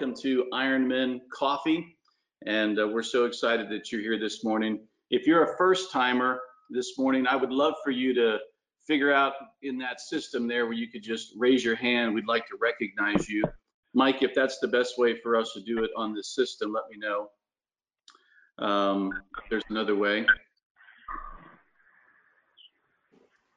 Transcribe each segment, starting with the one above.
welcome to Ironman Coffee. And uh, we're so excited that you're here this morning. If you're a first timer this morning, I would love for you to figure out in that system there where you could just raise your hand. We'd like to recognize you. Mike, if that's the best way for us to do it on this system, let me know. Um, there's another way.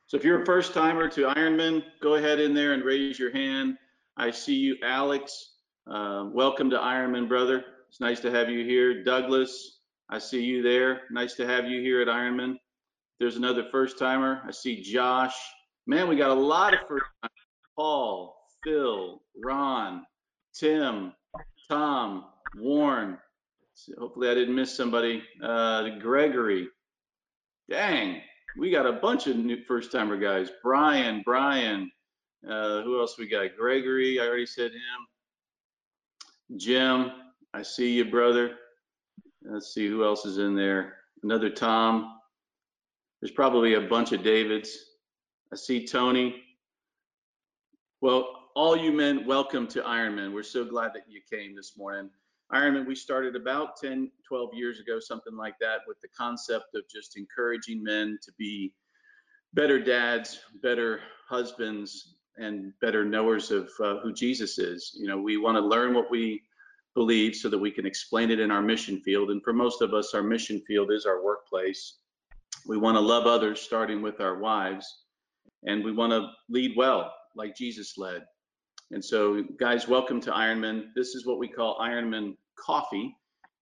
So if you're a first timer to Ironman, go ahead in there and raise your hand. I see you, Alex. Uh, welcome to Ironman, brother. It's nice to have you here. Douglas, I see you there. Nice to have you here at Ironman. There's another first timer. I see Josh. Man, we got a lot of first timers. Paul, Phil, Ron, Tim, Tom, Warren. Hopefully I didn't miss somebody. Uh, Gregory. Dang, we got a bunch of new first timer guys. Brian, Brian. Uh, who else we got? Gregory, I already said him. Jim, I see you, brother. Let's see who else is in there. Another Tom. There's probably a bunch of Davids. I see Tony. Well, all you men, welcome to Ironman. We're so glad that you came this morning. Ironman, we started about 10, 12 years ago, something like that, with the concept of just encouraging men to be better dads, better husbands, and better knowers of uh, who Jesus is. You know, we want to learn what we believe so that we can explain it in our mission field. And for most of us, our mission field is our workplace. We want to love others, starting with our wives, and we want to lead well, like Jesus led. And so, guys, welcome to Ironman. This is what we call Ironman Coffee.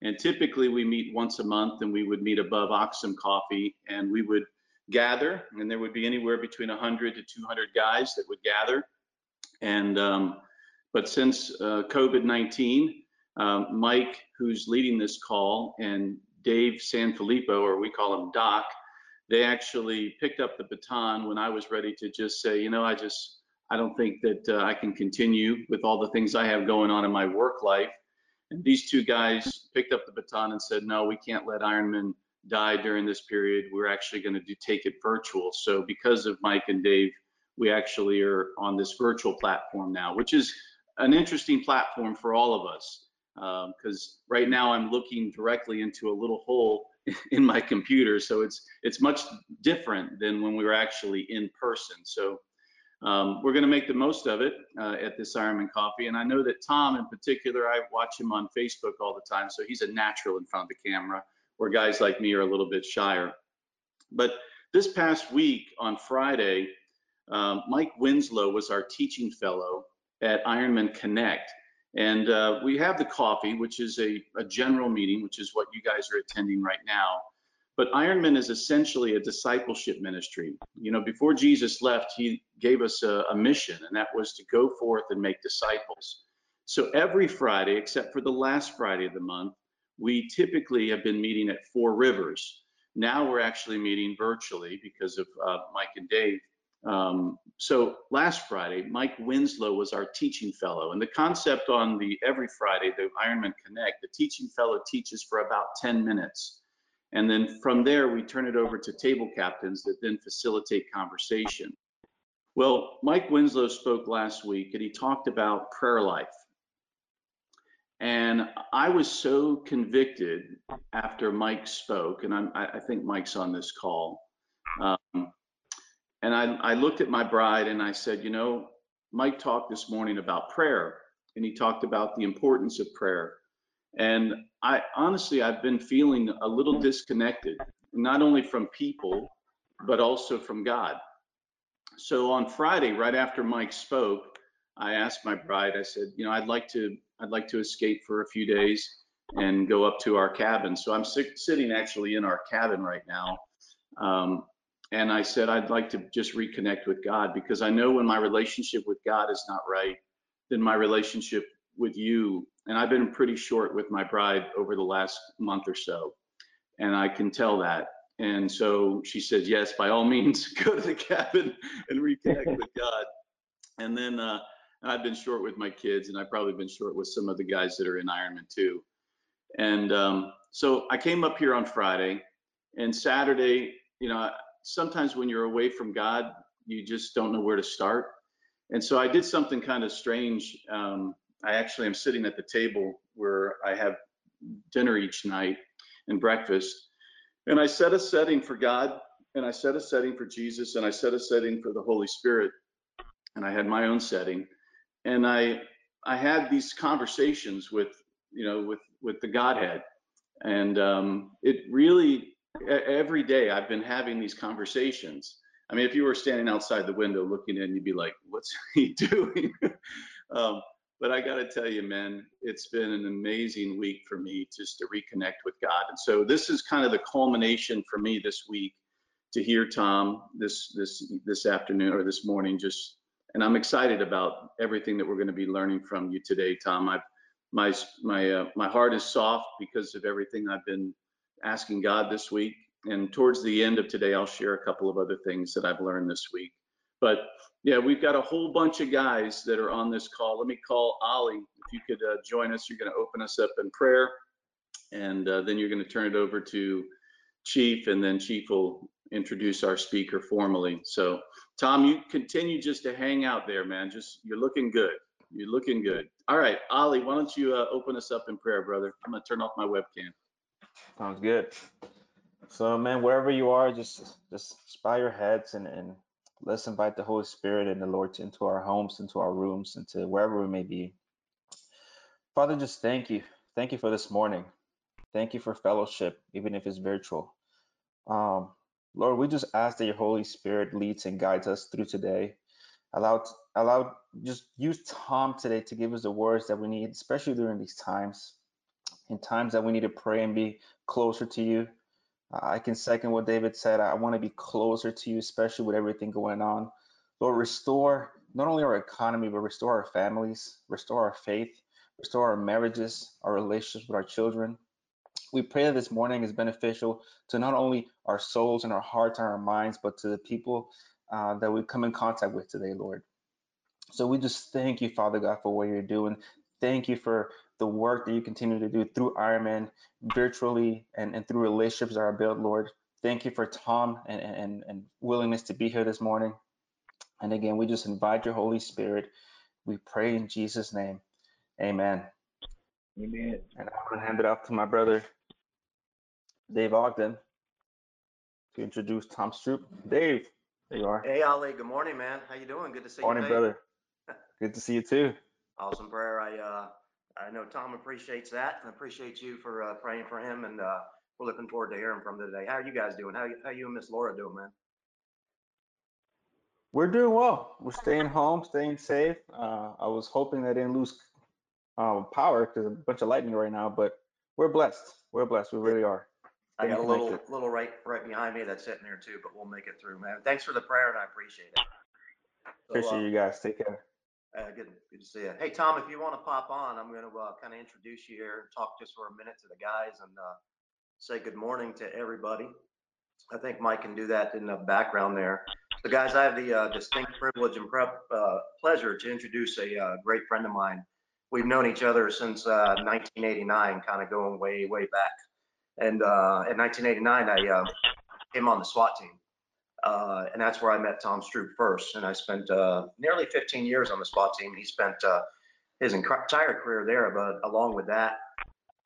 And typically, we meet once a month, and we would meet above Axum Coffee, and we would gather, and there would be anywhere between 100 to 200 guys that would gather. And um, but since uh, COVID-19, um, Mike, who's leading this call, and Dave Sanfilippo, or we call him Doc, they actually picked up the baton when I was ready to just say, you know, I just I don't think that uh, I can continue with all the things I have going on in my work life. And these two guys picked up the baton and said, no, we can't let Ironman die during this period. We're actually going to do take it virtual. So because of Mike and Dave, we actually are on this virtual platform now, which is an interesting platform for all of us. Because um, right now I'm looking directly into a little hole in my computer, so it's it's much different than when we were actually in person. So um, we're going to make the most of it uh, at this Ironman Coffee. And I know that Tom, in particular, I watch him on Facebook all the time, so he's a natural in front of the camera where guys like me are a little bit shyer. But this past week on Friday, um, Mike Winslow was our teaching fellow at Ironman Connect. And uh, we have the coffee, which is a, a general meeting, which is what you guys are attending right now. But Ironman is essentially a discipleship ministry. You know, before Jesus left, he gave us a, a, mission, and that was to go forth and make disciples. So every Friday, except for the last Friday of the month, we typically have been meeting at Four Rivers. Now we're actually meeting virtually because of uh, Mike and Dave. Um, so last Friday, Mike Winslow was our teaching fellow. And the concept on the every Friday, the Ironman Connect, the teaching fellow teaches for about 10 minutes. And then from there, we turn it over to table captains that then facilitate conversation. Well, Mike Winslow spoke last week and he talked about prayer life. And I was so convicted after Mike spoke, and I'm, i think Mike's on this call. Um, and I, I looked at my bride and I said, you know, Mike talked this morning about prayer, and he talked about the importance of prayer. And I honestly, I've been feeling a little disconnected, not only from people, but also from God. So on Friday, right after Mike spoke, I asked my bride, I said, you know, I'd like to I'd like to escape for a few days and go up to our cabin. So I'm sit- sitting actually in our cabin right now. Um, and I said, I'd like to just reconnect with God because I know when my relationship with God is not right, then my relationship with you, and I've been pretty short with my bride over the last month or so. And I can tell that. And so she said, yes, by all means, go to the cabin and reconnect with God. And then uh, I've been short with my kids, and I've probably been short with some of the guys that are in Ironman too. And um, so I came up here on Friday, and Saturday, you know, sometimes when you're away from God, you just don't know where to start. And so I did something kind of strange um, I actually am sitting at the table where I have dinner each night and breakfast. And I set a setting for God, and I set a setting for Jesus, and I set a setting for the Holy Spirit. And I had my own setting. And I I had these conversations with, you know, with with the Godhead. And um, it really every day I've been having these conversations. I mean, if you were standing outside the window looking in, you'd be like, "What's he doing?" um, but I got to tell you, man, it's been an amazing week for me just to reconnect with God. And so this is kind of the culmination for me this week to hear Tom this this this afternoon or this morning. Just and I'm excited about everything that we're going to be learning from you today, Tom. I've my my uh, my heart is soft because of everything I've been asking God this week. And towards the end of today, I'll share a couple of other things that I've learned this week. But yeah, we've got a whole bunch of guys that are on this call. Let me call Ollie. If you could uh, join us, you're going to open us up in prayer, and uh, then you're going to turn it over to Chief, and then Chief will introduce our speaker formally. So, Tom, you continue just to hang out there, man. Just you're looking good. You're looking good. All right, Ollie, why don't you uh, open us up in prayer, brother? I'm to turn off my webcam. Sounds good. So, man, wherever you are, just just bow your heads and and Let's invite the Holy Spirit and the Lord into our homes, into our rooms, into wherever we may be. Father, just thank you. Thank you for this morning. Thank you for fellowship, even if it's virtual. Um, Lord, we just ask that your Holy Spirit leads and guides us through today. Allow, allow, just use Tom today to give us the words that we need, especially during these times, in times that we need to pray and be closer to you. I can second what David said. I want to be closer to you, especially with everything going on. Lord, restore not only our economy, but restore our families, restore our faith, restore our marriages, our relationships with our children. We pray that this morning is beneficial to not only our souls and our hearts and our minds, but to the people uh, that we come in contact with today, Lord. So we just thank you, Father God, for what you're doing. Thank you for the work that you continue to do through Ironman virtually and, and through relationships that are built, Lord. Thank you for Tom and, and, and willingness to be here this morning. And again, we just invite your Holy Spirit. We pray in Jesus' name. Amen. Amen. And I'm going to hand it off to my brother, Dave Ogden, to introduce Tom Stroop. Dave, there you are. Hey, Ollie. Good morning, man. How you doing? Good to see morning, you. Morning, brother. Good to see you too. Awesome prayer. I uh, I know Tom appreciates that, and appreciate you for uh, praying for him. And uh, we're looking forward to hearing from today. How are you guys doing? How you, how you and Miss Laura doing, man? We're doing well. We're staying home, staying safe. Uh, I was hoping I didn't lose uh, power because a bunch of lightning right now, but we're blessed. We're blessed. We really are. I got a little little right right behind me that's sitting there too, but we'll make it through, man. Thanks for the prayer, and I appreciate it. So, appreciate uh, you guys. Take care. Uh, good, good to see you. Hey, Tom, if you want to pop on, I'm going to uh, kind of introduce you here and talk just for a minute to the guys and uh, say good morning to everybody. I think Mike can do that in the background there. So, guys, I have the uh, distinct privilege and prep, uh, pleasure to introduce a uh, great friend of mine. We've known each other since 1989, kind of going way, way back. And in 1989, I came on the SWAT team. Uh, and that's where I met Tom Stroop first. And I spent uh, nearly 15 years on the SWAT team. He spent uh, his entire career there, but along with that,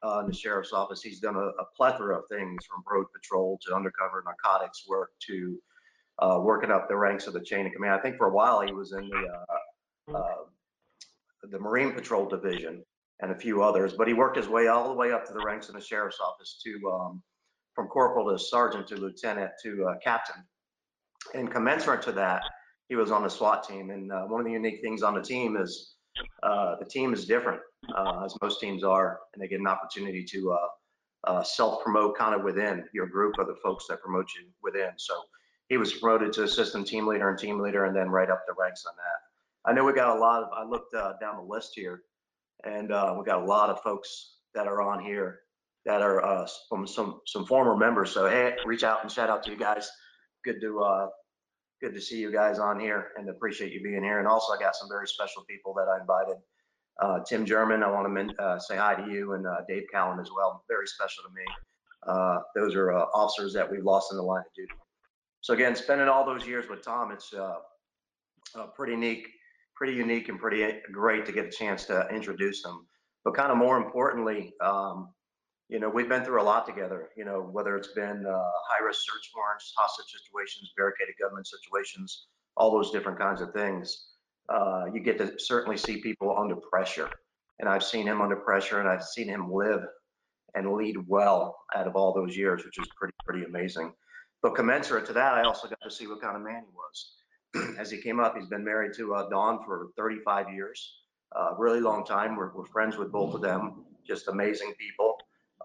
uh, in the sheriff's office, he's done a, a, plethora of things from road patrol to undercover narcotics work to uh, working up the ranks of the chain of command. I think for a while he was in the uh, the Marine Patrol Division and a few others, but he worked his way all the way up to the ranks in the sheriff's office to um, from corporal to sergeant to lieutenant to captain and commensurate to that, he was on the SWAT team. And uh, one of the unique things on the team is uh, the team is different, uh, as most teams are, and they get an opportunity to uh, uh, self-promote kind of within your group of the folks that promote you within. So he was promoted to assistant team leader and team leader, and then right up the ranks on that. I know we got a lot of. I looked uh, down the list here, and we've got a lot of folks that are on here that are from some some former members. So hey, reach out and shout out to you guys good to uh, good to see you guys on here and appreciate you being here. And also, I got some very special people that I invited. Uh, Tim German, I want to uh, say hi to you, and uh, Dave Callan as well. Very special to me. Uh, those are uh, officers that we've lost in the line of duty. So again, spending all those years with Tom, it's uh, pretty neat, pretty unique and pretty great to get a chance to introduce them. But kind of more importantly, um, you know, we've been through a lot together, you know, whether it's been uh, high risk search warrants, hostage situations, barricaded government situations, all those different kinds of things. Uh, you get to certainly see people under pressure. And I've seen him under pressure and I've seen him live and lead well out of all those years, which is pretty, pretty amazing. But commensurate to that, I also got to see what kind of man he was. As he came up, he's been married to uh, Dawn for 35 years, uh, really long time. We're, we're friends with both of them, just amazing people.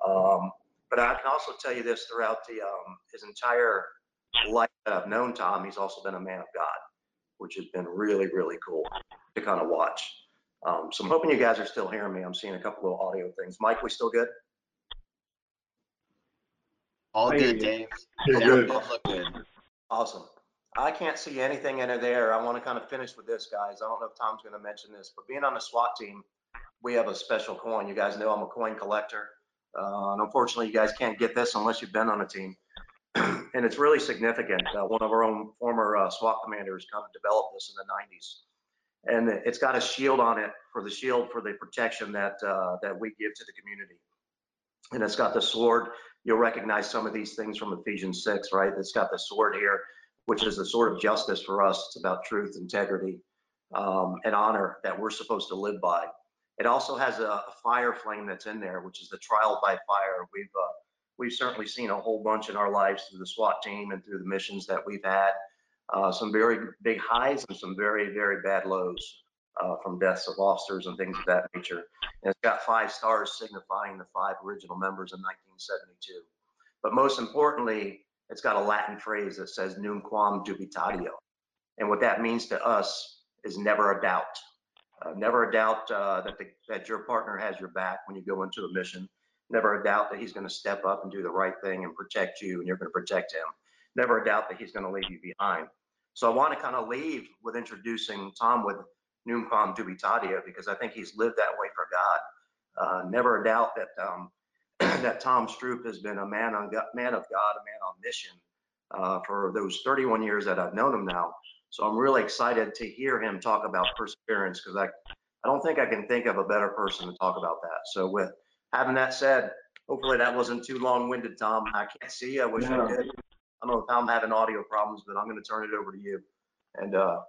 Um, but I can also tell you this throughout the um, his entire life that I've known Tom, he's also been a man of God, which has been really, really cool to kind of watch. Um, so I'm hoping you guys are still hearing me. I'm seeing a couple of audio things. Mike, we still good? All good, you. Dave. You're good. both look good. Awesome. I can't see anything in there. I want to kind of finish with this, guys. I don't know if Tom's going to mention this, but being on the SWAT team, we have a special coin. You guys know I'm a coin collector. Uh, and unfortunately, you guys can't get this unless you've been on a team. and it's really significant. Uh, one of our own former uh, SWAT commanders kind of developed this in the 90s. And it's got a shield on it for the shield for the protection that uh, that we give to the community. And it's got the sword. You'll recognize some of these things from Ephesians 6, right? It's got the sword here, which is the sort of justice for us. It's about truth, integrity, um, and honor that we're supposed to live by. It also has a, a fire flame that's in there, which is the trial by fire. We've uh, we've certainly seen a whole bunch in our lives through the SWAT team and through the missions that we've had. Uh, some very big highs and some very very bad lows uh, from deaths of officers and things of that nature. And it's got five stars signifying the five original members in 1972. But most importantly, it's got a Latin phrase that says "Nunquam dubitatio," and what that means to us is never a doubt. Uh, never a doubt uh, that the, that your partner has your back when you go into a mission. Never a doubt that he's going to step up and do the right thing and protect you, and you're going to protect him. Never a doubt that he's going to leave you behind. So I want to kind of leave with introducing Tom with Nunquam dubitatio because I think he's lived that way for God. Uh, never a doubt that um, that Tom Stroop has been a man on man of God, a man on mission uh, for those 31 years that I've known him now. So I'm really excited to hear him talk about perseverance because I, I don't think I can think of a better person to talk about that. So with having that said, hopefully that wasn't too long-winded, Tom. I can't see you. I wish No. I could. I don't know if I'm having audio problems, but I'm going to turn it over to you. And uh,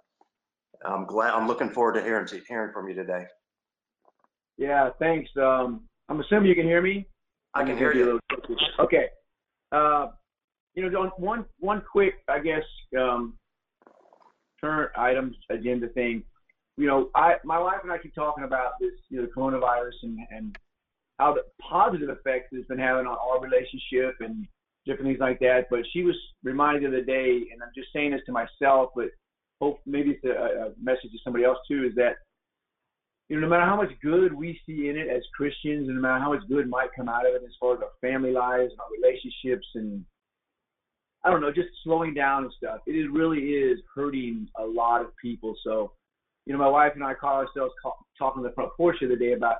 I'm glad. I'm looking forward to hearing to hearing from you today. Yeah, thanks. Um, I'm assuming you can hear me. I can hear you. Okay. Uh, you know, one one quick, I guess, um, current items agenda thing. You know, I my wife and I keep talking about this, you know, coronavirus and and how the positive effects it's been having on our relationship and different things like that. But she was reminded the other day, and I'm just saying this to myself, but hope maybe it's a, a message to somebody else too, is that you know, no matter how much good we see in it as Christians, and no matter how much good might come out of it as far as our family lives and our relationships and I don't know, just slowing down and stuff, it is, really is hurting a lot of people. So, you know, my wife and I call ourselves call, talking on the front porch the other day about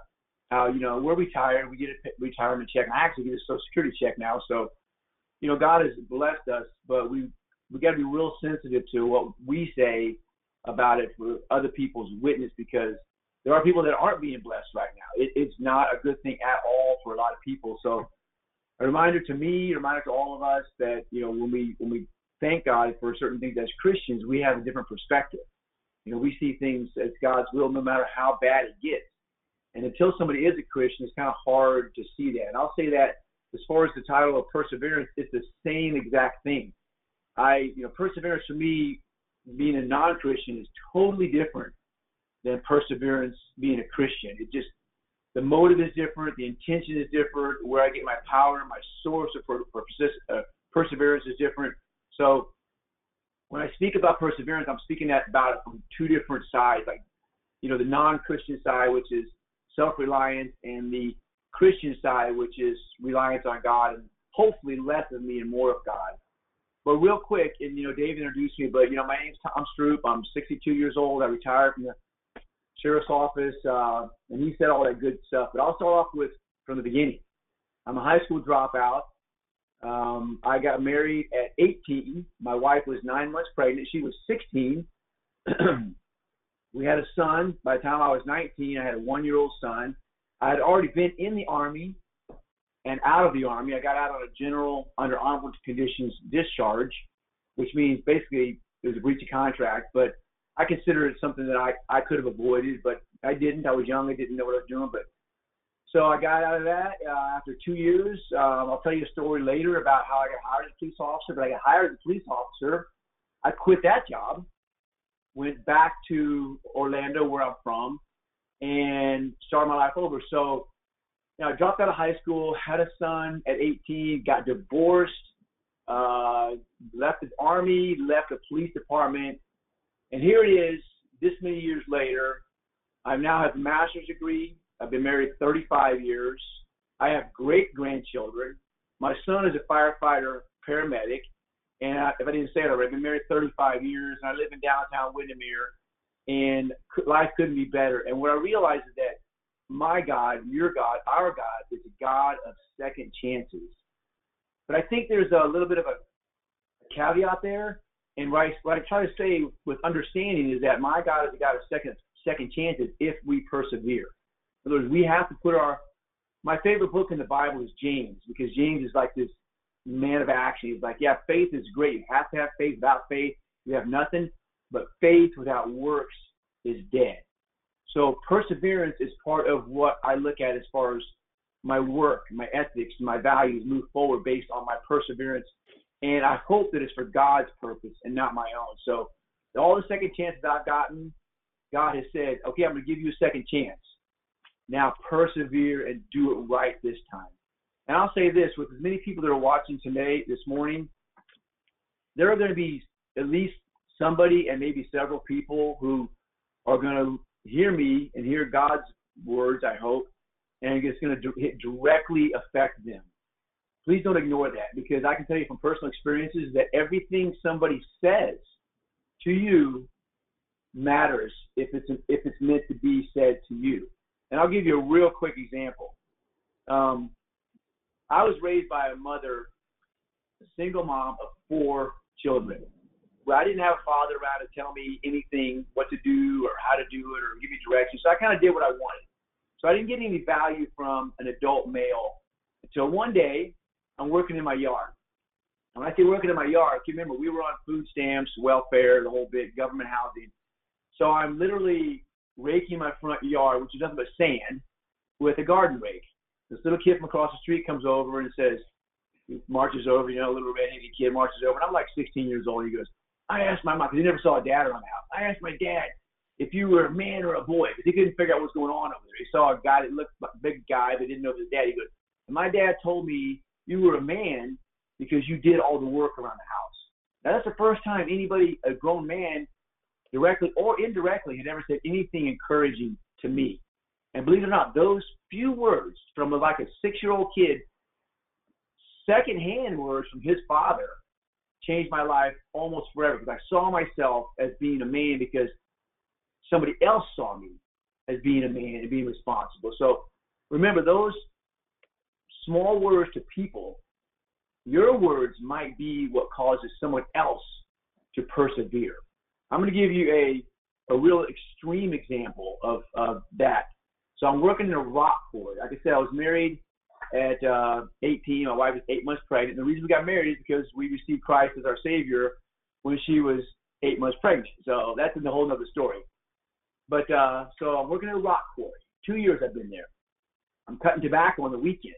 how, you know, we're retired, we get a retirement check. I actually get a social security check now. So, you know, God has blessed us, but we we got to be real sensitive to what we say about it for other people's witness because there are people that aren't being blessed right now. It, it's not a good thing at all for a lot of people. So a reminder to me, a reminder to all of us that you know when we when we thank God for certain things as Christians, we have a different perspective. You know, we see things as God's will, no matter how bad it gets. And until somebody is a Christian, it's kind of hard to see that. And I'll say that as far as the title of perseverance, it's the same exact thing. I, you know, perseverance for me, being a non-Christian, is totally different than perseverance being a Christian. It just the motive is different, the intention is different, where I get my power, my source of uh, perseverance is different. So when I speak about perseverance, I'm speaking about it from two different sides, like you know the non-Christian side, which is self-reliance, and the Christian side, which is reliance on God and hopefully less of me and more of God. But real quick, and you know, Dave introduced me, but you know, my name's Tom Stroop. I'm 62 years old. I retired from the sheriff's office, uh, and he said all that good stuff. But I'll start off with from the beginning. I'm a high school dropout. Um, I got married at 18. My wife was nine months pregnant. She was 16. we had a son. By the time I was 19, I had a one-year-old son. I had already been in the army and out of the army. I got out on a general under armed conditions discharge, which means basically it was a breach of contract. But I consider it something that I I could have avoided, but I didn't. I was young. I didn't know what I was doing. But so I got out of that uh, after two years. Um, I'll tell you a story later about how I got hired as a police officer. But I got hired as a police officer. I quit that job, went back to Orlando, where I'm from, and started my life over. So you know, I dropped out of high school, had a son at 18, got divorced, uh, left the army, left the police department, and here it is, this many years later. I now have a master's degree. I've been married 35 years. I have great grandchildren. My son is a firefighter paramedic. And I, if I didn't say it already, I've been married 35 years and I live in downtown Windermere and life couldn't be better. And what I realized is that my God, your God, our God is a God of second chances. But I think there's a little bit of a, a caveat there. And what I, what I try to say with understanding is that my God is a God of second second chances if we persevere. In other words, we have to put our my favorite book in the Bible is James because James is like this man of action. He's like, yeah, faith is great. You have to have faith. Without faith, you have nothing. But faith without works is dead. So perseverance is part of what I look at as far as my work, my ethics, my values move forward based on my perseverance. And I hope that it's for God's purpose and not my own. So all the second chances I've gotten, God has said, okay, I'm going to give you a second chance. Now persevere and do it right this time. And I'll say this with as many people that are watching today, this morning, there are going to be at least somebody and maybe several people who are going to hear me and hear God's words, I hope, and it's going to directly affect them. Please don't ignore that because I can tell you from personal experiences that everything somebody says to you matters if it's if it's meant to be said to you. And I'll give you a real quick example. Um, I was raised by a mother, a single mom of four children. Well, I didn't have a father around to tell me anything, what to do or how to do it or give me directions. So I kind of did what I wanted. So I didn't get any value from an adult male until one day I'm working in my yard. When I say working in my yard, you remember we were on food stamps, welfare, the whole bit, government housing. So I'm literally raking my front yard, which is nothing but sand, with a garden rake. This little kid from across the street comes over and says, he marches over, you know, a little redheaded kid marches over, and I'm like 16 years old. He goes, I asked my mom, because he never saw a dad around the house. I asked my dad if you were a man or a boy, because he couldn't figure out what's going on over there. He saw a guy that looked like a big guy, but didn't know if his dad. He goes, my dad told me you were a man because you did all the work around the house. Now that's the first time anybody, a grown man, directly or indirectly, had ever said anything encouraging to me. And believe it or not, those few words from like a six-year-old kid, secondhand words from his father, changed my life almost forever because I saw myself as being a man because somebody else saw me as being a man and being responsible. So remember those small words to people, your words might be what causes someone else to persevere. I'm going to give you a a real extreme example of, of that. So I'm working in a rock quarry. Like I said, I was married at uh, 18. My wife was eight months pregnant. And The reason we got married is because we received Christ as our Savior when she was eight months pregnant. So that's in a whole other story. But uh, so I'm working in a rock quarry. Two years I've been there. I'm cutting tobacco on the weekends.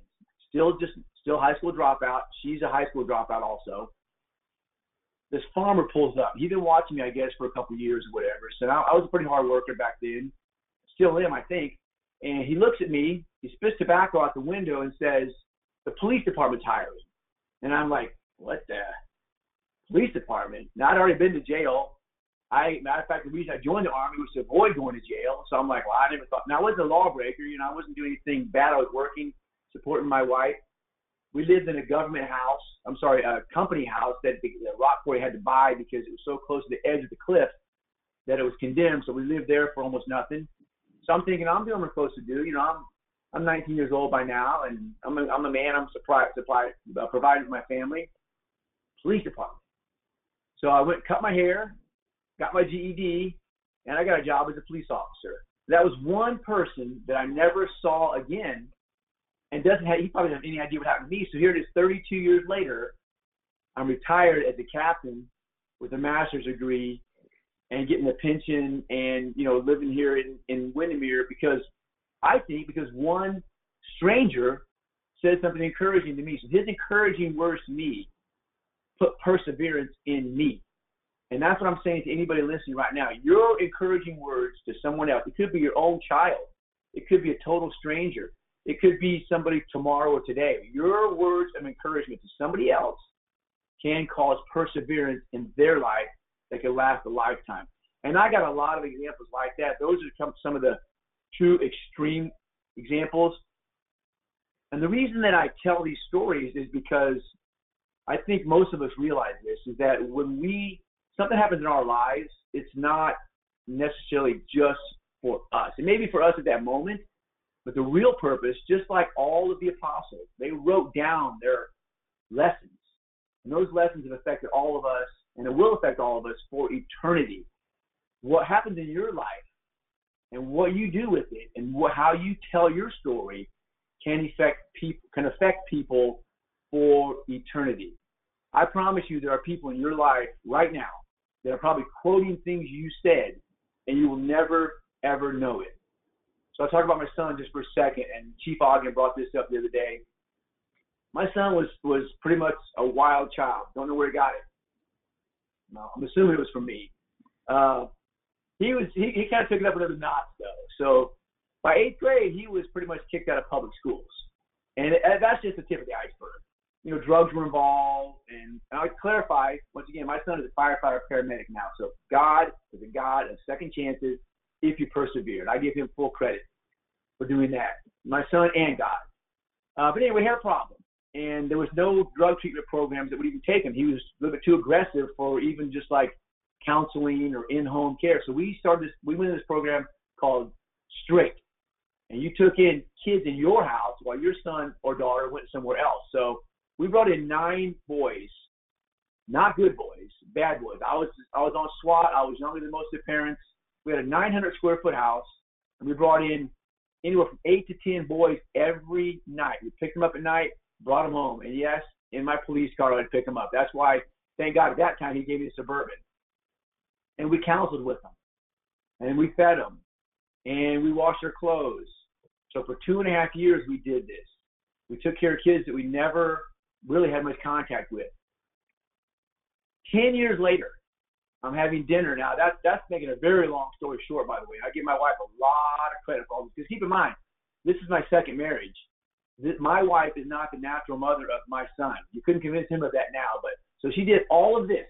Still just still high school dropout. She's a high school dropout also. This farmer pulls up. He's been watching me, I guess, for a couple years or whatever. So I, I was a pretty hard worker back then. Still am, I think. And he looks at me, he spits tobacco out the window and says, the police department's hiring. And I'm like, what the police department? Now I'd already been to jail. I matter of fact, the reason I joined the army was to avoid going to jail. So I'm like, well, I never thought. Now I wasn't a lawbreaker, you know, I wasn't doing anything bad. I was working, supporting my wife. We lived in a government house. I'm sorry, a company house that the, the had to buy because it was so close to the edge of the cliff that it was condemned. So we lived there for almost nothing. So I'm thinking I'm doing what I'm supposed to do. You know, I'm I'm 19 years old by now, and I'm a, I'm a man. I'm supply, supply, uh, providing for my family. Police department. So I went cut my hair, got my GED, and I got a job as a police officer. That was one person that I never saw again, and doesn't have he probably doesn't have any idea what happened to me. So here it is, 32 years later, I'm retired as a captain with a master's degree and getting a pension and you know living here in in Windermere because I think because one stranger said something encouraging to me. So his encouraging words to me put perseverance in me. And that's what I'm saying to anybody listening right now. Your encouraging words to someone else, it could be your own child, it could be a total stranger, it could be somebody tomorrow or today. Your words of encouragement to somebody else can cause perseverance in their life that can last a lifetime. And I got a lot of examples like that. Those are some of the two extreme examples. And the reason that I tell these stories is because I think most of us realize this is that when we something happens in our lives, it's not necessarily just for us. It may be for us at that moment, but the real purpose, just like all of the apostles, they wrote down their lessons. And those lessons have affected all of us, and it will affect all of us for eternity. What happens in your life and what you do with it and what, how you tell your story can affect people can affect people for eternity. I promise you there are people in your life right now that are probably quoting things you said and you will never ever know it. So I'll talk about my son just for a second and Chief Ogden brought this up the other day. My son was was pretty much a wild child. Don't know where he got it. No, I'm assuming it was from me. Uh, he was he, he kind of took it up another notch though. So by eighth grade, he was pretty much kicked out of public schools, and that's just the tip of the iceberg. You know, drugs were involved, and, and I clarify once again, my son is a firefighter paramedic now. So God is a God of second chances if you persevere. I give him full credit for doing that. My son and God. Uh, but anyway, we had a problem, and there was no drug treatment programs that would even take him. He was a little bit too aggressive for even just like counseling or in-home care. So we started this. We went in this program called Straight, and you took in kids in your house while your son or daughter went somewhere else. So we brought in nine boys, not good boys, bad boys. I was I was on SWAT. I was younger than most of the parents. We had a 900 square foot house, and we brought in anywhere from eight to ten boys every night. We picked them up at night, brought them home, and yes, in my police car I'd pick them up. That's why, thank God, at that time he gave me a suburban and we counseled with them, and we fed them, and we washed their clothes. So for two and a half years, we did this. We took care of kids that we never really had much contact with. Ten years later, I'm having dinner now. That's that's making a very long story short, by the way. I give my wife a lot of credit for all this because keep in mind, this is my second marriage. This, my wife is not the natural mother of my son. You couldn't convince him of that now, but so she did all of this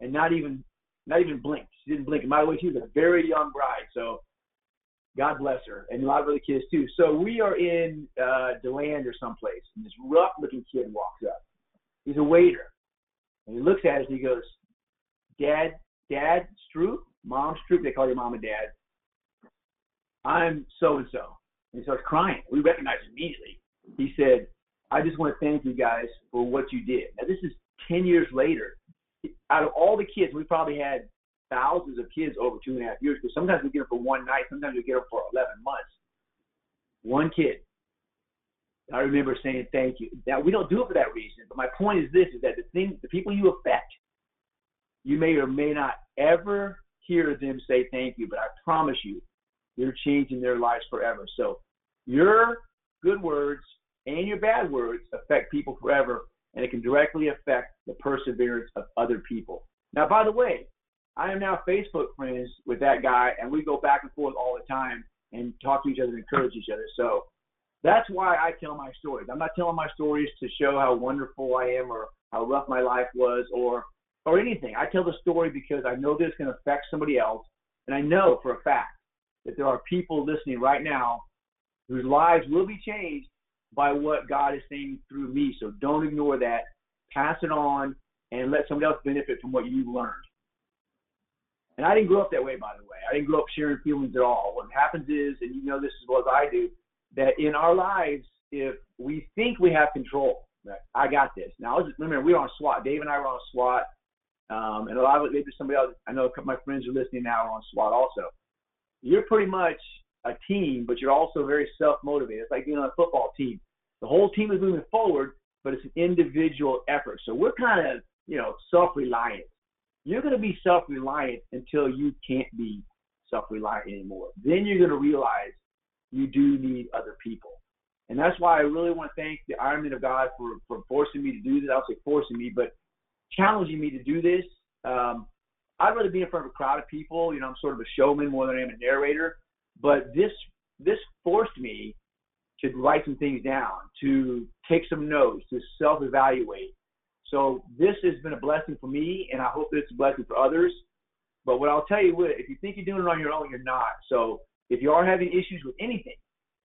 and not even not even blinked. She didn't blink. By the way, she was a very young bride, so God bless her, and a lot of other kids too. So we are in uh, DeLand or someplace, and this rough-looking kid walks up. He's a waiter, and he looks at us and he goes, "Dad, Dad, Stroop, Mom Stroop. They call your mom and dad. I'm so and so." And he starts crying. We recognize immediately. He said, "I just want to thank you guys for what you did." Now this is ten years later out of all the kids, we probably had thousands of kids over two and a half years because sometimes we get them for one night, sometimes we get them for 11 months. One kid. I remember saying thank you. Now we don't do it for that reason, but my point is this: is that the thing, the people you affect, you may or may not ever hear them say thank you, but I promise you, you're changing their lives forever. So your good words and your bad words affect people forever and it can directly affect the perseverance of other people. Now, by the way, I am now Facebook friends with that guy, and we go back and forth all the time and talk to each other and encourage each other. So that's why I tell my stories. I'm not telling my stories to show how wonderful I am or how rough my life was or or anything. I tell the story because I know this can affect somebody else, and I know for a fact that there are people listening right now whose lives will be changed by what God is saying through me. So don't ignore that. Pass it on and let somebody else benefit from what you've learned. And I didn't grow up that way, by the way. I didn't grow up sharing feelings at all. What happens is, and you know this as well as I do, that in our lives, if we think we have control, right, I got this. Now, remember, we were on a SWAT. Dave and I were on a SWAT. Um, and a lot of it maybe somebody else. I know a couple of my friends are listening now on SWAT also. You're pretty much a team, but you're also very self-motivated. It's like being on a football team. The whole team is moving forward, but it's an individual effort. So we're kind of, you know, self-reliant. You're going to be self-reliant until you can't be self-reliant anymore. Then you're going to realize you do need other people. And that's why I really want to thank the Iron Men of God for, for forcing me to do this. I'll say forcing me, but challenging me to do this. Um, I'd rather be in front of a crowd of people. You know, I'm sort of a showman more than I am a narrator. But this this forced me to write some things down, to take some notes, to self-evaluate. So this has been a blessing for me, and I hope it's a blessing for others. But what I'll tell you, what, if you think you're doing it on your own, you're not. So if you are having issues with anything,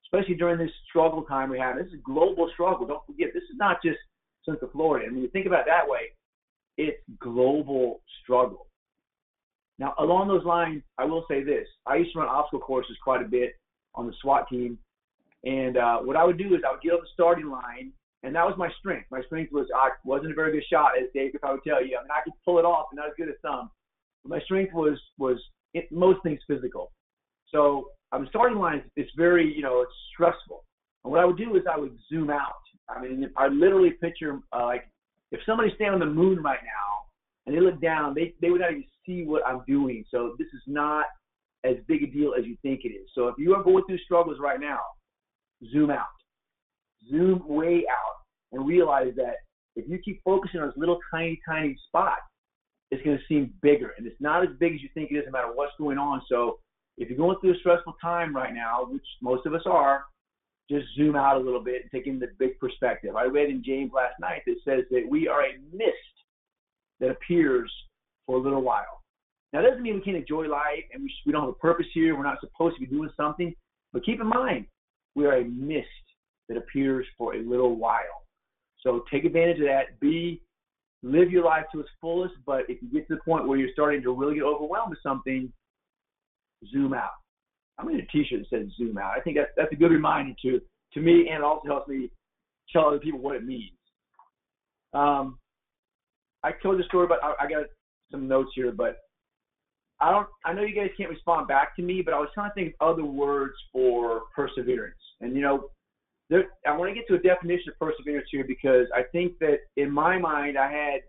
especially during this struggle time we have, this is a global struggle. Don't forget, this is not just Central Florida. And when you think about it that way, it's global struggle. Now, along those lines, I will say this: I used to run obstacle courses quite a bit on the SWAT team, and uh, what I would do is I would get on the starting line, and that was my strength. My strength was I wasn't a very good shot, as Dave I would tell you. I mean, I could pull it off, and not as good as some. But my strength was was it, most things physical. So on the starting line, it's very you know it's stressful. And what I would do is I would zoom out. I mean, I literally picture uh, like if somebody's standing on the moon right now and they look down, they they would not even see what I'm doing. So this is not as big a deal as you think it is. So if you are going through struggles right now, zoom out, zoom way out, and realize that if you keep focusing on this little tiny, tiny spot, it's going to seem bigger. And it's not as big as you think it is no matter what's going on. So if you're going through a stressful time right now, which most of us are, just zoom out a little bit and take in the big perspective. I read in James last night that says that we are a mist that appears for a little while. Now, that doesn't mean we can't enjoy life and we, we don't have a purpose here. We're not supposed to be doing something. But keep in mind, we are a mist that appears for a little while. So take advantage of that. Be live your life to its fullest. But if you get to the point where you're starting to really get overwhelmed with something, zoom out. I'm going to t-shirt that says zoom out. I think that's that's a good reminder to to me, and it also helps me tell other people what it means. Um, I told the story, but I, I got some notes here, but I don't. I know you guys can't respond back to me, but I was trying to think of other words for perseverance. And you know, there, I want to get to a definition of perseverance here because I think that in my mind I had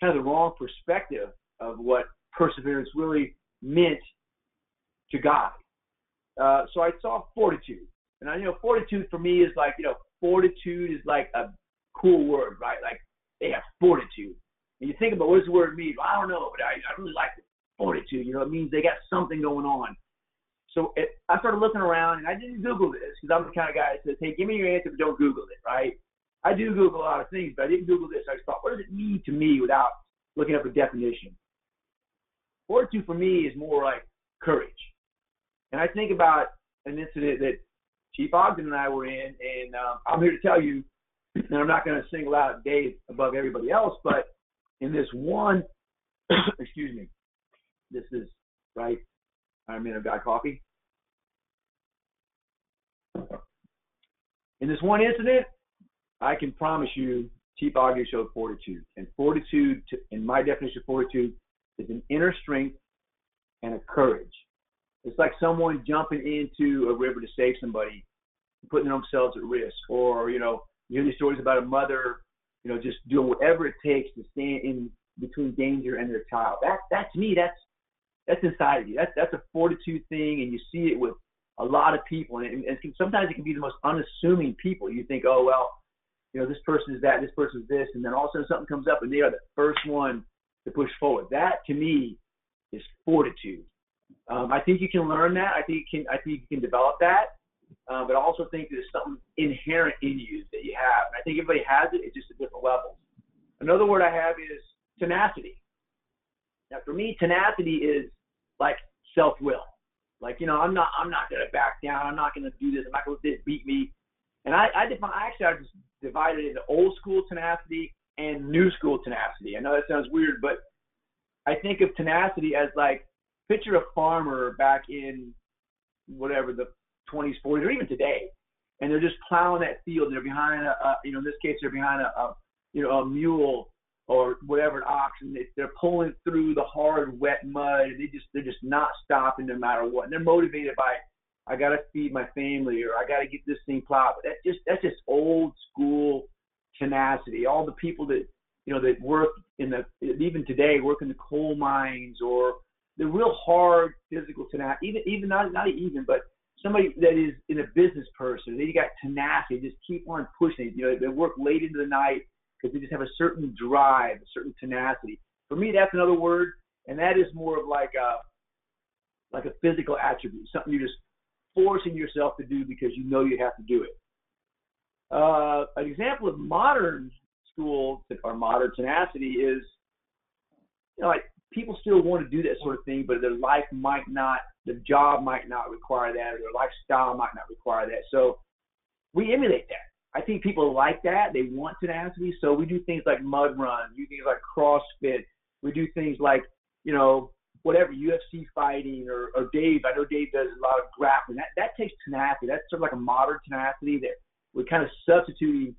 kind of the wrong perspective of what perseverance really meant to God. Uh, so I saw fortitude, and I you know fortitude for me is like you know fortitude is like a cool word, right? Like they have fortitude. And you think about what does the word mean? Well, I don't know, but I, I really like it. Fortitude, you know, it means they got something going on. So it, I started looking around, and I didn't Google this because I'm the kind of guy that says, "Hey, give me your answer, but don't Google it." Right? I do Google a lot of things, but I didn't Google this. I just thought, what does it mean to me without looking up a definition? Fortitude for me is more like courage. And I think about an incident that Chief Ogden and I were in, and um, I'm here to tell you, and I'm not going to single out Dave above everybody else, but in this one, excuse me, this is right. I'm in a guy coffee. In this one incident, I can promise you, Chief Ogden showed fortitude, and fortitude, to, in my definition of fortitude, is an inner strength and a courage. It's like someone jumping into a river to save somebody, putting themselves at risk, or you know, you hear these stories about a mother you know, just doing whatever it takes to stand in between danger and their child. That that to me, that's that's inside of you. That's that's a fortitude thing, and you see it with a lot of people, and, it, and sometimes it can be the most unassuming people. You think, oh well, you know, this person is that, this person is this, and then all of a sudden something comes up, and they are the first one to push forward. That to me is fortitude. Um, I think you can learn that. I think you can. I think you can develop that. Uh, but I also think there's something inherent in you that you have. And I think everybody has it, it's just at different levels. Another word I have is tenacity. Now, for me, tenacity is like self-will. Like, you know, I'm not, I'm not gonna back down. I'm not gonna do this. I'm not gonna let this beat me. And I, I define, actually, I just divided it into old school tenacity and new school tenacity. I know that sounds weird, but I think of tenacity as like, picture a farmer back in whatever the 20s, 40s, or even today, and they're just plowing that field. And they're behind a, a you know, in this case, they're behind a, a, you know, a mule or whatever an oxen. They, they're pulling through the hard, wet mud. They just they're just not stopping no matter what. And they're motivated by I got to feed my family or I got to get this thing plowed. But that just that's just old school tenacity. All the people that you know that work in the even today work in the coal mines or the real hard physical tenacity. Even even not not even, but somebody that is in a business person. They got tenacity. Just keep on pushing. You know they work late into the night because they just have a certain drive, a certain tenacity. For me, that's another word, and that is more of like a like a physical attribute, something you're just forcing yourself to do because you know you have to do it. Uh, an example of modern school or modern tenacity is, you know, like people still want to do that sort of thing, but their life might not, their job might not require that, or their lifestyle might not require that. So we emulate that. I think people like that. They want tenacity. So we do things like mud run, we do things like CrossFit. We do things like, you know, whatever UFC fighting or, or Dave. I know Dave does a lot of grappling. That that takes tenacity. That's sort of like a modern tenacity that we're kind of substituting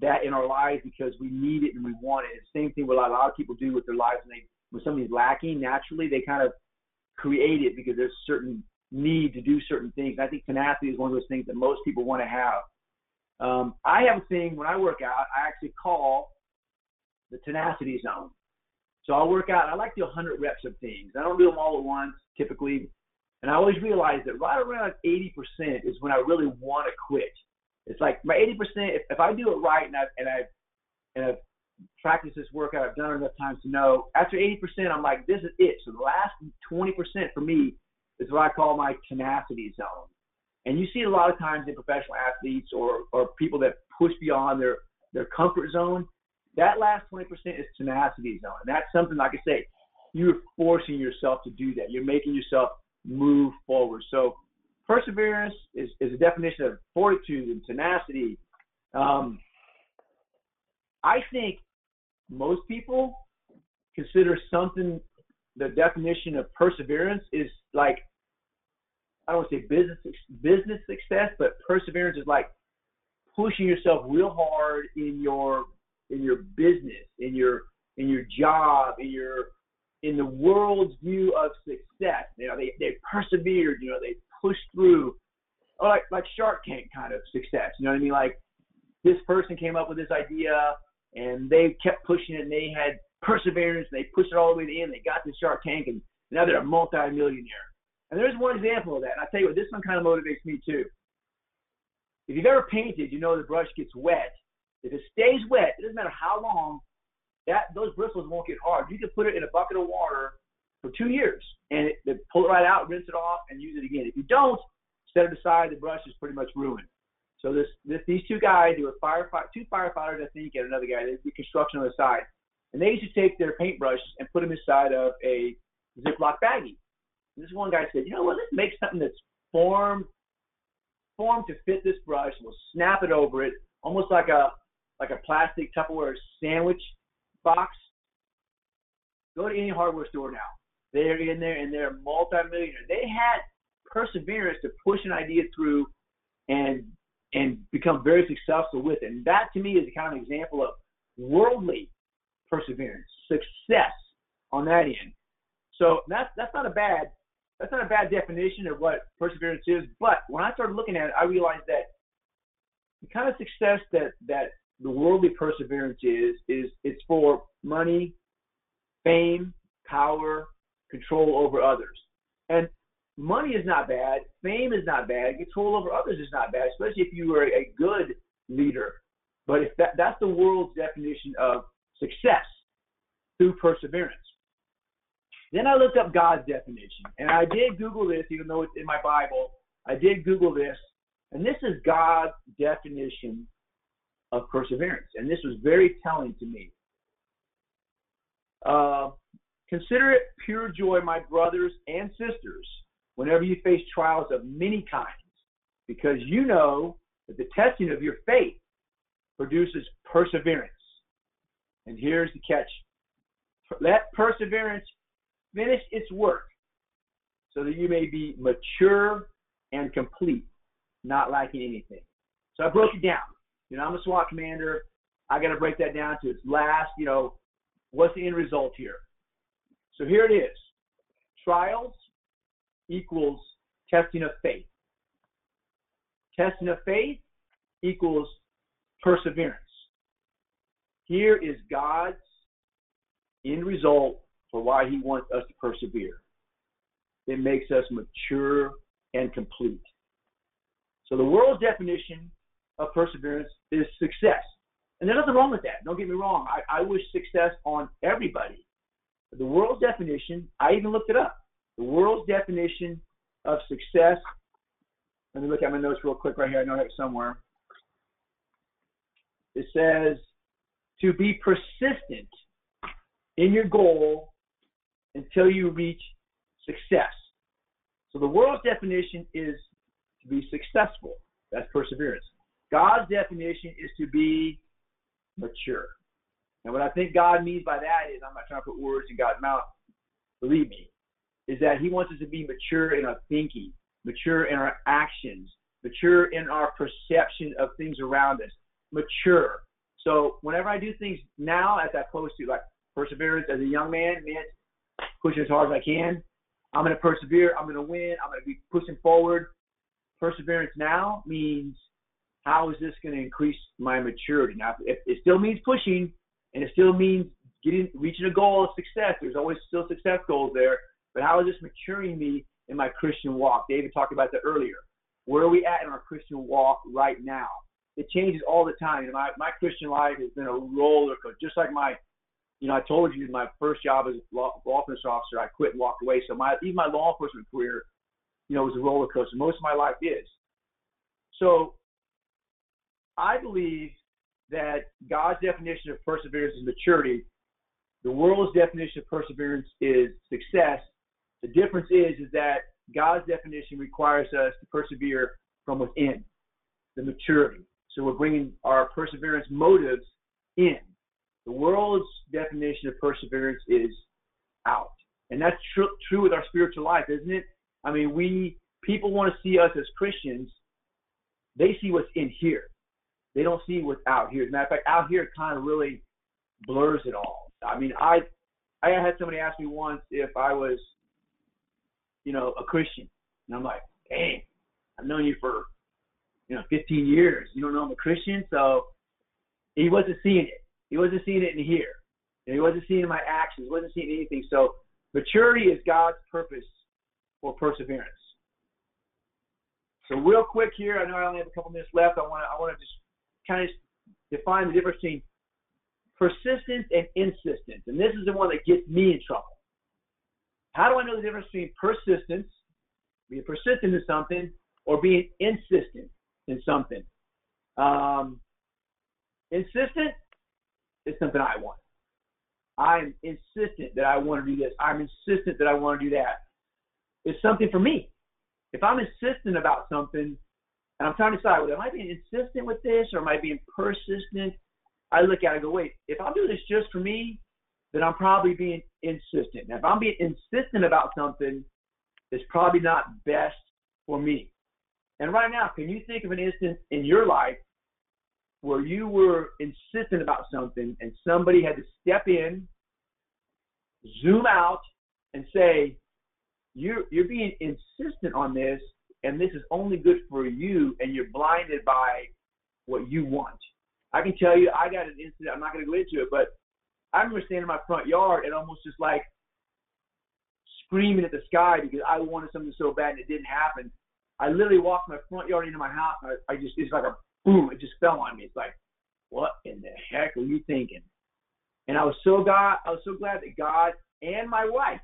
that in our lives because we need it and we want it. It's the same thing a lot of people do with their lives when they when somebody's lacking naturally, they kind of create it because there's a certain need to do certain things. And I think tenacity is one of those things that most people want to have. Um, I have a thing when I work out, I actually call the tenacity zone. So I'll work out. I like to do 100 reps of things. I don't do them all at once typically. And I always realize that right around 80% is when I really want to quit. It's like my 80%. If, if I do it right and I and I and I've practiced this workout, I've done it enough times to know. After 80%, I'm like, this is it. So the last 20% for me is what I call my tenacity zone. And you see a lot of times in professional athletes or or people that push beyond their their comfort zone. That last 20% is tenacity zone. And that's something, like I say, you're forcing yourself to do that. You're making yourself move forward. So perseverance is, is a definition of fortitude and tenacity. Um, I think most people consider something the definition of perseverance is like I don't want to say business business success, but perseverance is like pushing yourself real hard in your in your business, in your in your job, in your in the world's view of success. You know, they they persevered. You know, they pushed through, or like like Shark Tank kind of success. You know what I mean? Like this person came up with this idea, and they kept pushing it, and they had perseverance. And they pushed it all the way to the end. They got to Shark Tank, and now they're a multi-millionaire. And there's one example of that. And I tell you what, this one kind of motivates me too. If you've ever painted, you know the brush gets wet if it stays wet, it doesn't matter how long, that those bristles won't get hard. You can put it in a bucket of water for two years and it, pull it right out, rinse it off, and use it again. If you don't, set it aside. The brush is pretty much ruined. So this, this these two guys, they were firefight, two firefighters, I think, and another guy. They did construction on the side, and they used to take their paintbrushes and put them inside of a Ziploc baggie. And this one guy said, you know what? Let's make something that's formed formed to fit this brush. We'll snap it over it, almost like a like a plastic Tupperware sandwich box, go to any hardware store now. They're in there and they're multi-millionaire. They had perseverance to push an idea through and and become very successful with it. And that to me is a kind of example of worldly perseverance, success on that end. So that's that's not a bad that's not a bad definition of what perseverance is. But when I started looking at it, I realized that the kind of success that that the worldly perseverance is is it's for money, fame, power, control over others. And money is not bad, fame is not bad, control over others is not bad, especially if you are a good leader. But if that, that's the world's definition of success through perseverance. Then I looked up God's definition, and I did Google this, even though it's in my Bible. I did Google this, and this is God's definition of perseverance. And this was very telling to me. Uh, consider it pure joy, my brothers and sisters, whenever you face trials of many kinds, because you know that the testing of your faith produces perseverance. And here's the catch let perseverance finish its work so that you may be mature and complete, not lacking anything. So I broke it down. You know, I'm a SWAT commander. I got to break that down to its last, you know, what's the end result here? So here it is. Trials equals testing of faith. Testing of faith equals perseverance. Here is God's end result for why he wants us to persevere. It makes us mature and complete. So the world's definition of perseverance is success. And there's nothing wrong with that. Don't get me wrong. I, I wish success on everybody. The world's definition, I even looked it up. The world's definition of success. Let me look at my notes real quick right here. I know I have it somewhere. It says to be persistent in your goal until you reach success. So the world's definition is to be successful. That's perseverance. God's definition is to be mature. And what I think God means by that is, I'm not trying to put words in God's mouth, believe me, is that He wants us to be mature in our thinking, mature in our actions, mature in our perception of things around us, mature. So whenever I do things now, as opposed to like perseverance as a young man meant pushing as hard as I can. I'm to persevere. I'm to win. I'm to be pushing forward. Perseverance now means how is this to increase my maturity? Now, if it still means pushing, and it still means getting reaching a goal of success. There's always still success goals there. But how is this maturing me in my Christian walk? David talked about that earlier. Where are we at in our Christian walk right now? It changes all the time. My my Christian life has been a roller coaster, just like my you know, I told you my first job as a law, law enforcement officer, I quit and walked away. So my even my law enforcement career, you know, was a roller coaster. Most of my life is. So I believe that God's definition of perseverance is maturity. The world's definition of perseverance is success. The difference is is that God's definition requires us to persevere from within, the maturity. So we're bringing our perseverance motives in. The world's definition of perseverance is out. And that's tr- true with our spiritual life, isn't it? I mean, we people want to see us as Christians. They see what's in here. They don't see what's out here. As a matter of fact, out here kind of really blurs it all. I mean, I I had somebody ask me once if I was, you know, a Christian, and I'm like, dang, I've known you for, you know, 15 years. You don't know I'm a Christian, so he wasn't seeing it. He wasn't seeing it in here. And he wasn't seeing my actions. He wasn't seeing anything. So maturity is God's purpose for perseverance. So real quick here, I know I only have a couple minutes left. I want to I want to just kind of define the difference between persistence and insistence. And this is the one that gets me in trouble. How do I know the difference between persistence, being persistent in something, or being insistent in something? Um, insistent is something I want. I'm insistent that I want to do this. I'm insistent that I want to do that. It's something for me. If I'm insistent about something, and I'm trying to decide, well, am I being insistent with this or am I being persistent? I look at it and go, wait, if I'm doing this just for me, then I'm probably being insistent. Now, if I'm being insistent about something, it's probably not best for me. And right now, can you think of an instance in your life where you were insistent about something and somebody had to step in, zoom out, and say, you're, you're being insistent on this, and this is only good for you, and you're blinded by what you want. I can tell you, I got an incident, I'm not going to go into it, but I remember standing in my front yard and almost just like screaming at the sky because I wanted something so bad and it didn't happen. I literally walked my front yard into my house. And I, I just, it's like a boom, it just fell on me. It's like, what in the heck are you thinking? And I was so God, I was so glad that God and my wife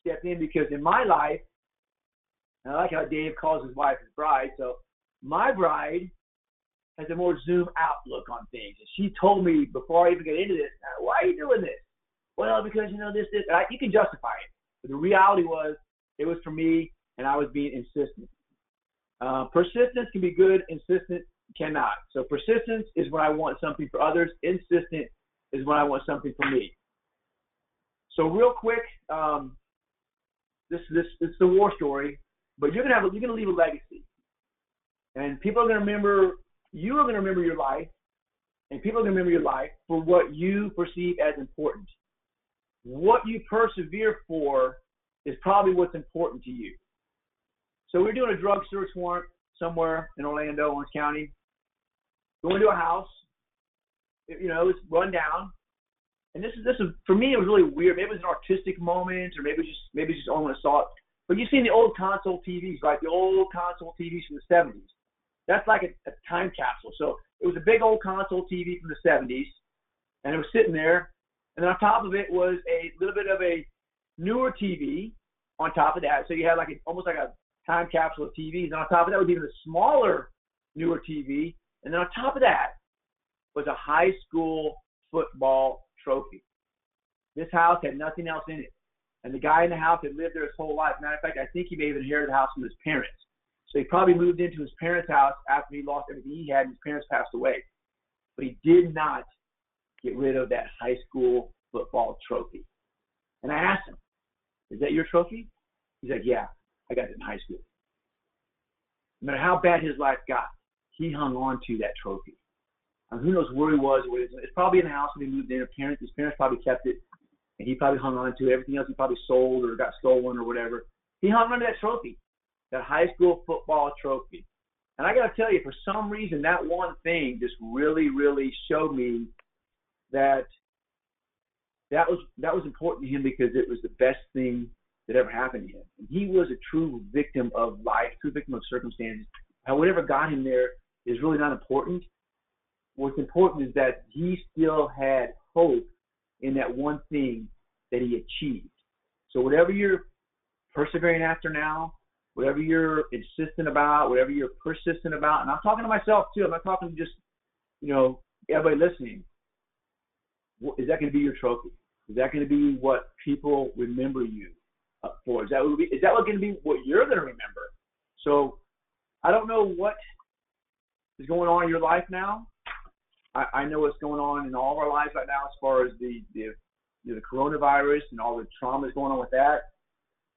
stepped in because in my life, I like how Dave calls his wife his bride. So my bride has a more zoom out look on things. And she told me before I even get into this, why are you doing this? Well, because you know this, this. I, you can justify it, but the reality was it was for me, and I was being insistent. Uh, persistence can be good. Insistent cannot. So persistence is when I want something for others. Insistent is when I want something for me. So real quick, um, this this it's the war story, but you're gonna have you're gonna leave a legacy, and people are gonna remember you are gonna remember your life, and people are gonna remember your life for what you perceive as important. what you persevere for is probably what's important to you. So we're doing a drug search warrant somewhere in Orlando, Orange County. Going to a house, you know, it's run down. And this is this is for me it was really weird. Maybe it was an artistic moment, or maybe just maybe just only saw it. But you've seen the old console TVs, right? The old console TVs from the 70s. That's like a, a time capsule. So it was a big old console TV from the 70s, and it was sitting there. And then on top of it was a little bit of a newer TV on top of that. So you had like a, almost like a time capsule of TVs. And on top of that was even a smaller, newer TV. And then on top of that was a high school football trophy. This house had nothing else in it. And the guy in the house had lived there his whole life. Matter of fact, I think he may have inherited the house from his parents. So he probably moved into his parents' house after he lost everything he had and his parents passed away. But he did not get rid of that high school football trophy. And I asked him, Is that your trophy? He's like, Yeah, I got it in high school. No matter how bad his life got, he hung on to that trophy. And who knows where he was? Where it was. It's probably in the house when he moved in. His parents, his parents probably kept it, and he probably hung on to it. Everything else he probably sold or got stolen or whatever. He hung on to that trophy, that high school football trophy. And I got to tell you, for some reason, that one thing just really, really showed me that that was that was important to him because it was the best thing that ever happened to him. And he was a true victim of life, true victim of circumstances. How whatever got him there is really not important. What's important is that he still had hope in that one thing that he achieved. So whatever you're persevering after now, whatever you're insistent about, whatever you're persistent about, and I'm talking to myself too. I'm not talking to just, you know, everybody listening. Is that going to be your trophy? Is that going to be what people remember you uh, for? Is that be, is that going to be what you're going to remember? So I don't know what is going on in your life now. I, I know what's going on in all of our lives right now as far as the the, you know, the coronavirus and all the traumas going on with that.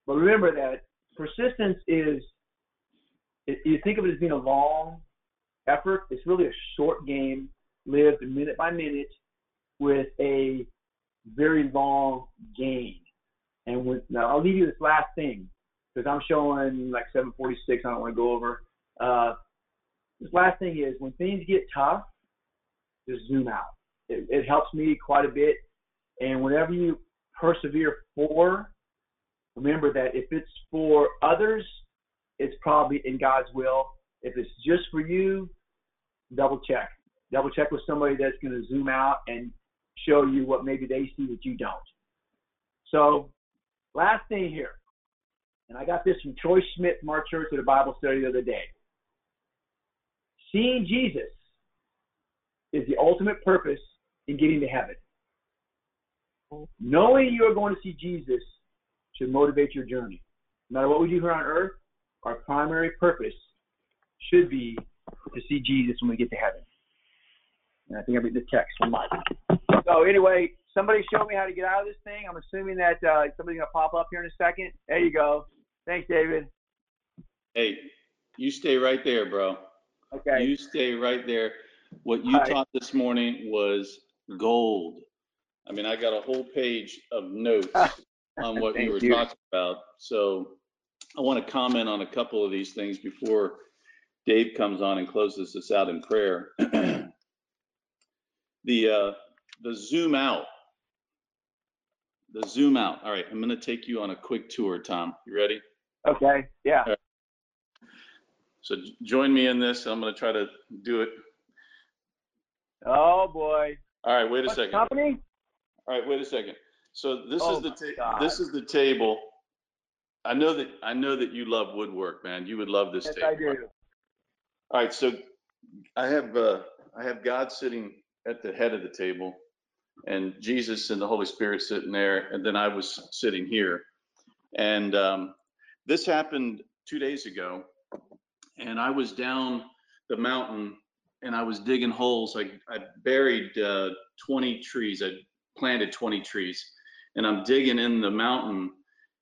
But remember that persistence is you think of it as being a long effort. It's really a short game lived minute by minute with a very long gain. And with, now I'll leave you this last thing because I'm showing like 746. I don't want to go over. Uh, this last thing is when things get tough, just zoom out. It, it helps me quite a bit. And whenever you persevere for, remember that if it's for others, it's probably in God's will. If it's just for you, double check. Double check with somebody that's going to zoom out and show you what maybe they see that you don't. So, last thing here, and I got this from Troy Schmidt from our church at a Bible study the other day. Seeing Jesus is the ultimate purpose in getting to heaven. Knowing you are going to see Jesus should motivate your journey. No matter what we do here on earth, our primary purpose should be to see Jesus when we get to heaven. And I think I read the text from Mike. So anyway, somebody show me how to get out of this thing. I'm assuming that uh, somebody's gonna pop up here in a second. There you go. Thanks, David. Hey, you stay right there, bro. Okay. You stay right there. What you taught this morning was gold. I mean, I got a whole page of notes on what you Thank were you. talking about. So I want to comment on a couple of these things before Dave comes on and closes us out in prayer. the uh, the zoom out. The zoom out. All right, I'm going to take you on a quick tour, Tom. You ready? Okay. Yeah. So join me in this. I'm going to try to do it. Oh boy. All right, wait a second. company? All right, wait a second. So this Oh is the ta- this is the table. I know that I know that you love woodwork, man. You would love this Yes, table. I do. All right, so I have uh, I have God sitting at the head of the table, and Jesus and the Holy Spirit sitting there, and then I was sitting here. And um, this happened two days ago, and I was down the mountain and I was digging holes. I I buried uh, 20 trees. I planted 20 trees, and I'm digging in the mountain,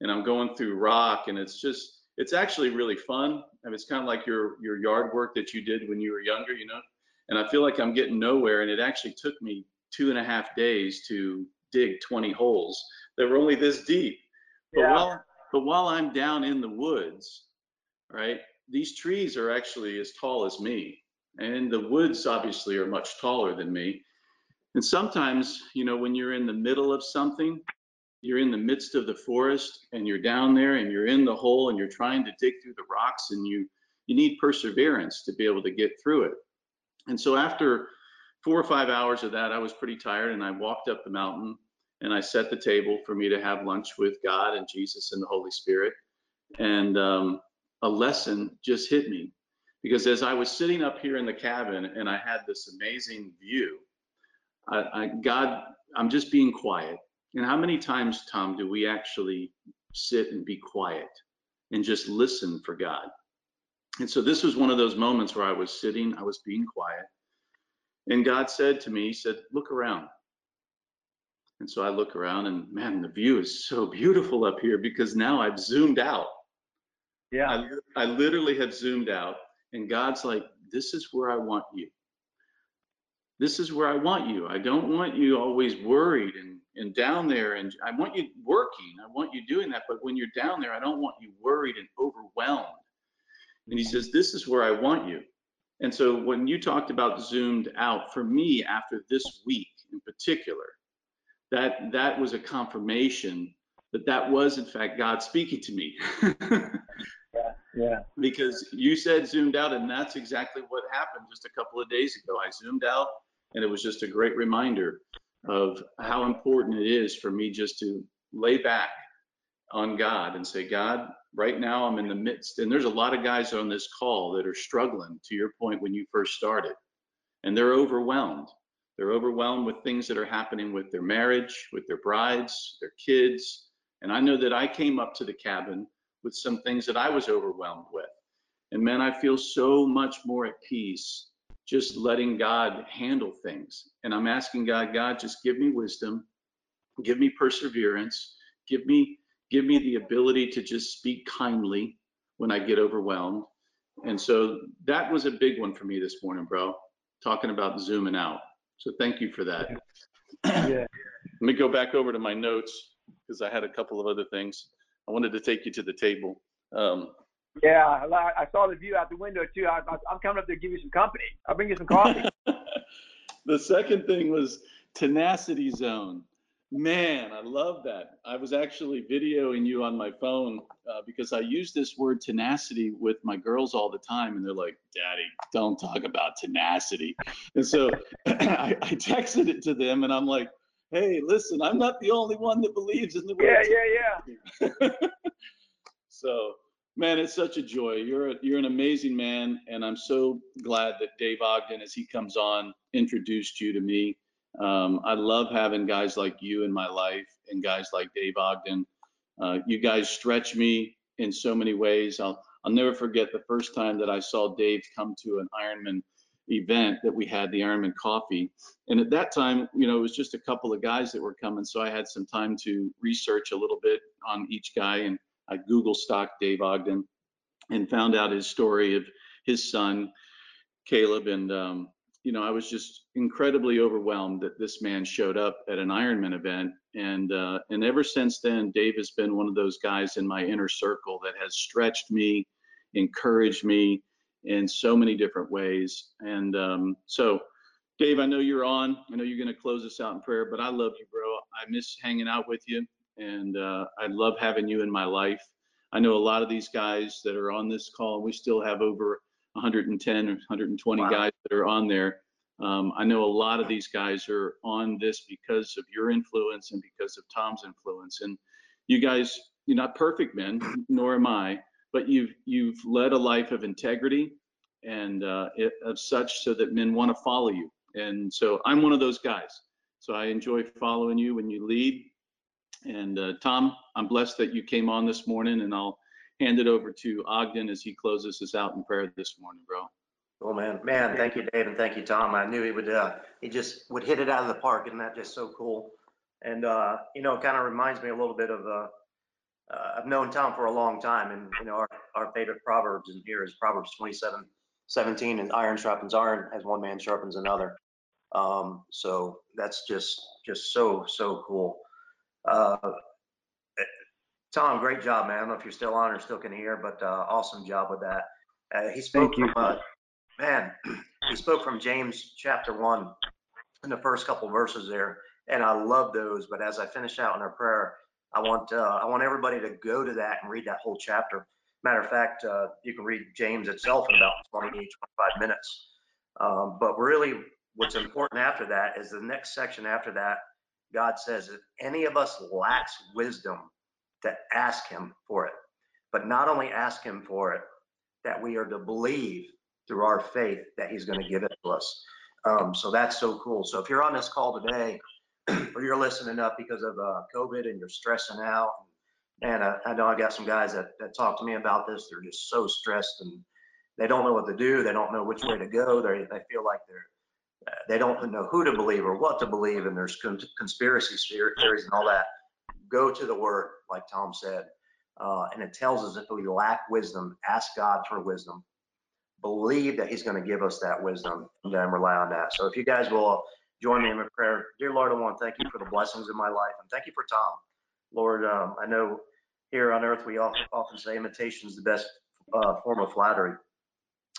and I'm going through rock, and it's just it's actually really fun. I mean, it's kind of like your your yard work that you did when you were younger, you know. And I feel like I'm getting nowhere, and it actually took me two and a half days to dig 20 holes that were only this deep. But Yeah. while but while I'm down in the woods, right, these trees are actually as tall as me. And the woods obviously are much taller than me. And sometimes, you know, when you're in the middle of something, you're in the midst of the forest and you're down there and you're in the hole and you're trying to dig through the rocks and you you need perseverance to be able to get through it. And so after four or five hours of that, I was pretty tired and I walked up the mountain and I set the table for me to have lunch with God and Jesus and the Holy Spirit. And um, a lesson just hit me because as I was sitting up here in the cabin and I had this amazing view, I, I, God, I'm just being quiet. And how many times, Tom, do we actually sit and be quiet and just listen for God? And so this was one of those moments where I was sitting, I was being quiet. And God said to me, He said, Look around. And so I look around and man, the view is so beautiful up here because now I've zoomed out. Yeah. I, I literally have zoomed out, and God's like, This is where I want you. This is where I want you. I don't want you always worried and, and down there. And I want you working. I want you doing that. But when you're down there, I don't want you worried and overwhelmed. And he says, This is where I want you. And so when you talked about zoomed out, for me, after this week in particular, that that was a confirmation that that was in fact God speaking to me. Yeah. yeah. because you said zoomed out and that's exactly what happened just a couple of days ago i zoomed out and it was just a great reminder of how important it is for me just to lay back on god and say god right now i'm in the midst and there's a lot of guys on this call that are struggling to your point when you first started and they're overwhelmed they're overwhelmed with things that are happening with their marriage with their brides their kids and i know that i came up to the cabin with some things that I was overwhelmed with. And man, I feel so much more at peace just letting God handle things. And I'm asking God, God, just give me wisdom, give me perseverance, give me give me the ability to just speak kindly when I get overwhelmed. And so that was a big one for me this morning, bro. Talking about zooming out. So thank you for that. Yeah. Let me go back over to my notes because I had a couple of other things. I wanted to take you to the table. Um, Yeah. I, saw the view out the window too. I, I'm coming up there to give you some company. I'll bring you some coffee. the second thing was tenacity zone. Man, I love that. I was actually videoing you on my phone uh, because I use this word tenacity with my girls all the time, and they're like, "Daddy, don't talk about tenacity." And so I, I texted it to them, and I'm like, "Hey, listen, I'm not the only one that believes in the word yeah, yeah, yeah. so, man, it's such a joy. You're a, you're an amazing man, and I'm so glad that Dave Ogden, as he comes on, introduced you to me. Um, I love having guys like you in my life and guys like Dave Ogden. Uh, you guys stretch me in so many ways. I'll I'll never forget the first time that I saw Dave come to an Ironman event that we had, the Ironman Coffee. And at that time, you know, it was just a couple of guys that were coming, so I had some time to research a little bit on each guy and I Google stalked Dave Ogden and found out his story of his son, Caleb. And, um, you know, I was just incredibly overwhelmed that this man showed up at an Ironman event. And, uh, and ever since then, Dave has been one of those guys in my inner circle that has stretched me, encouraged me in so many different ways. And um, so, Dave, I know you're on. I know you're going to close us out in prayer, but I love you, bro. I miss hanging out with you and uh, I love having you in my life. I know a lot of these guys that are on this call. and We still have over 110 or 120 Wow. guys that are on there. Um, I know a lot of these guys are on this because of your influence and because of Tom's influence. And you guys, you're not perfect men, nor am I, but you've you've led a life of integrity and uh, it, of such so that men want to follow you. And so I'm one of those guys. So I enjoy following you when you lead. And uh, Tom, I'm blessed that you came on this morning, and I'll hand it over to Ogden as he closes us out in prayer this morning, bro. Oh, man, man, thank you, Dave, and thank you, Tom. I knew he would, uh, he just would hit it out of the park. Isn't that just so cool? And, uh, you know, it kind of reminds me a little bit of, uh, uh, I've known Tom for a long time and, you know, our, our favorite Proverbs in here is Proverbs 27, 17, and iron sharpens iron as one man sharpens another. Um, so that's just, just so, so cool. Uh, Tom, great job, man. I don't know if you're still on or still can hear, but uh, awesome job with that. Uh, he spoke Thank you. from, uh, man, he spoke from James chapter one in the first couple verses there, and I love those. But as I finish out in our prayer, I want uh, I want everybody to go to that and read that whole chapter. Matter of fact, uh, you can read James itself in about 20, 25 minutes. Um, but really, what's important after that is the next section after that. God says, if any of us lacks wisdom, to ask Him for it. But not only ask Him for it, that we are to believe through our faith that He's going to give it to us. Um, so that's so cool. So if you're on this call today, or you're listening up because of uh, COVID and you're stressing out, and uh, I know I got some guys that, that talk to me about this. They're just so stressed and they don't know what to do. They don't know which way to go. They they feel like they're they don't know who to believe or what to believe, and there's con- conspiracy theories and all that. Go to the Word, like Tom said, uh, and it tells us if we lack wisdom, ask God for wisdom. Believe that He's going to give us that wisdom, and then rely on that. So if you guys will join me in prayer, dear Lord, I want to thank you for the blessings in my life, and thank you for Tom. Lord, um, I know here on earth we often, often say imitation is the best uh, form of flattery.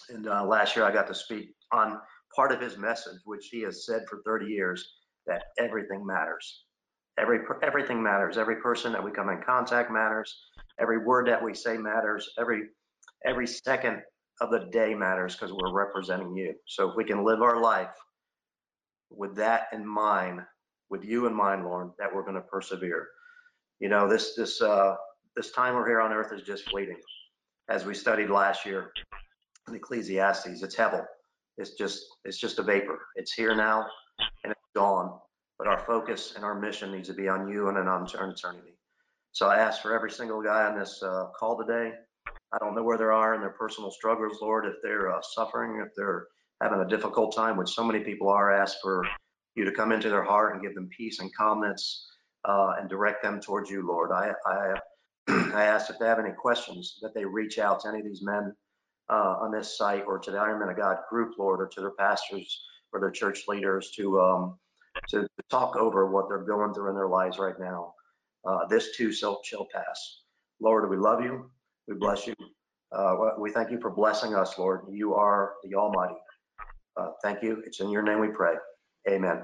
And uh, last year I got to speak on part of his message, which he has said for 30 years, that everything matters. Every everything matters. Every person that we come in contact matters. Every word that we say matters. Every every second of the day matters because we're representing you. So if we can live our life with that in mind, with you in mind, Lord, that we're going to persevere. You know, this this uh, this time we're here on earth is just fleeting. As we studied last year in Ecclesiastes, it's hevel. It's just it's just a vapor. It's here now and it's gone. But our focus and our mission needs to be on you and on eternity. So I ask for every single guy on this uh, call today. I don't know where they are in their personal struggles, Lord, if they're uh, suffering, if they're having a difficult time, which so many people are, ask for you to come into their heart and give them peace and calmness uh, and direct them towards you, Lord. I, I, I ask if they have any questions that they reach out to any of these men uh, on this site or to the Iron Men of God group, Lord, or to their pastors or their church leaders to um, to, to talk over what they're going through in their lives right now. Uh, this too shall, shall pass. Lord, we love you. We bless you. Uh, we thank you for blessing us, Lord. You are the Almighty. Uh, thank you. It's in your name we pray. Amen.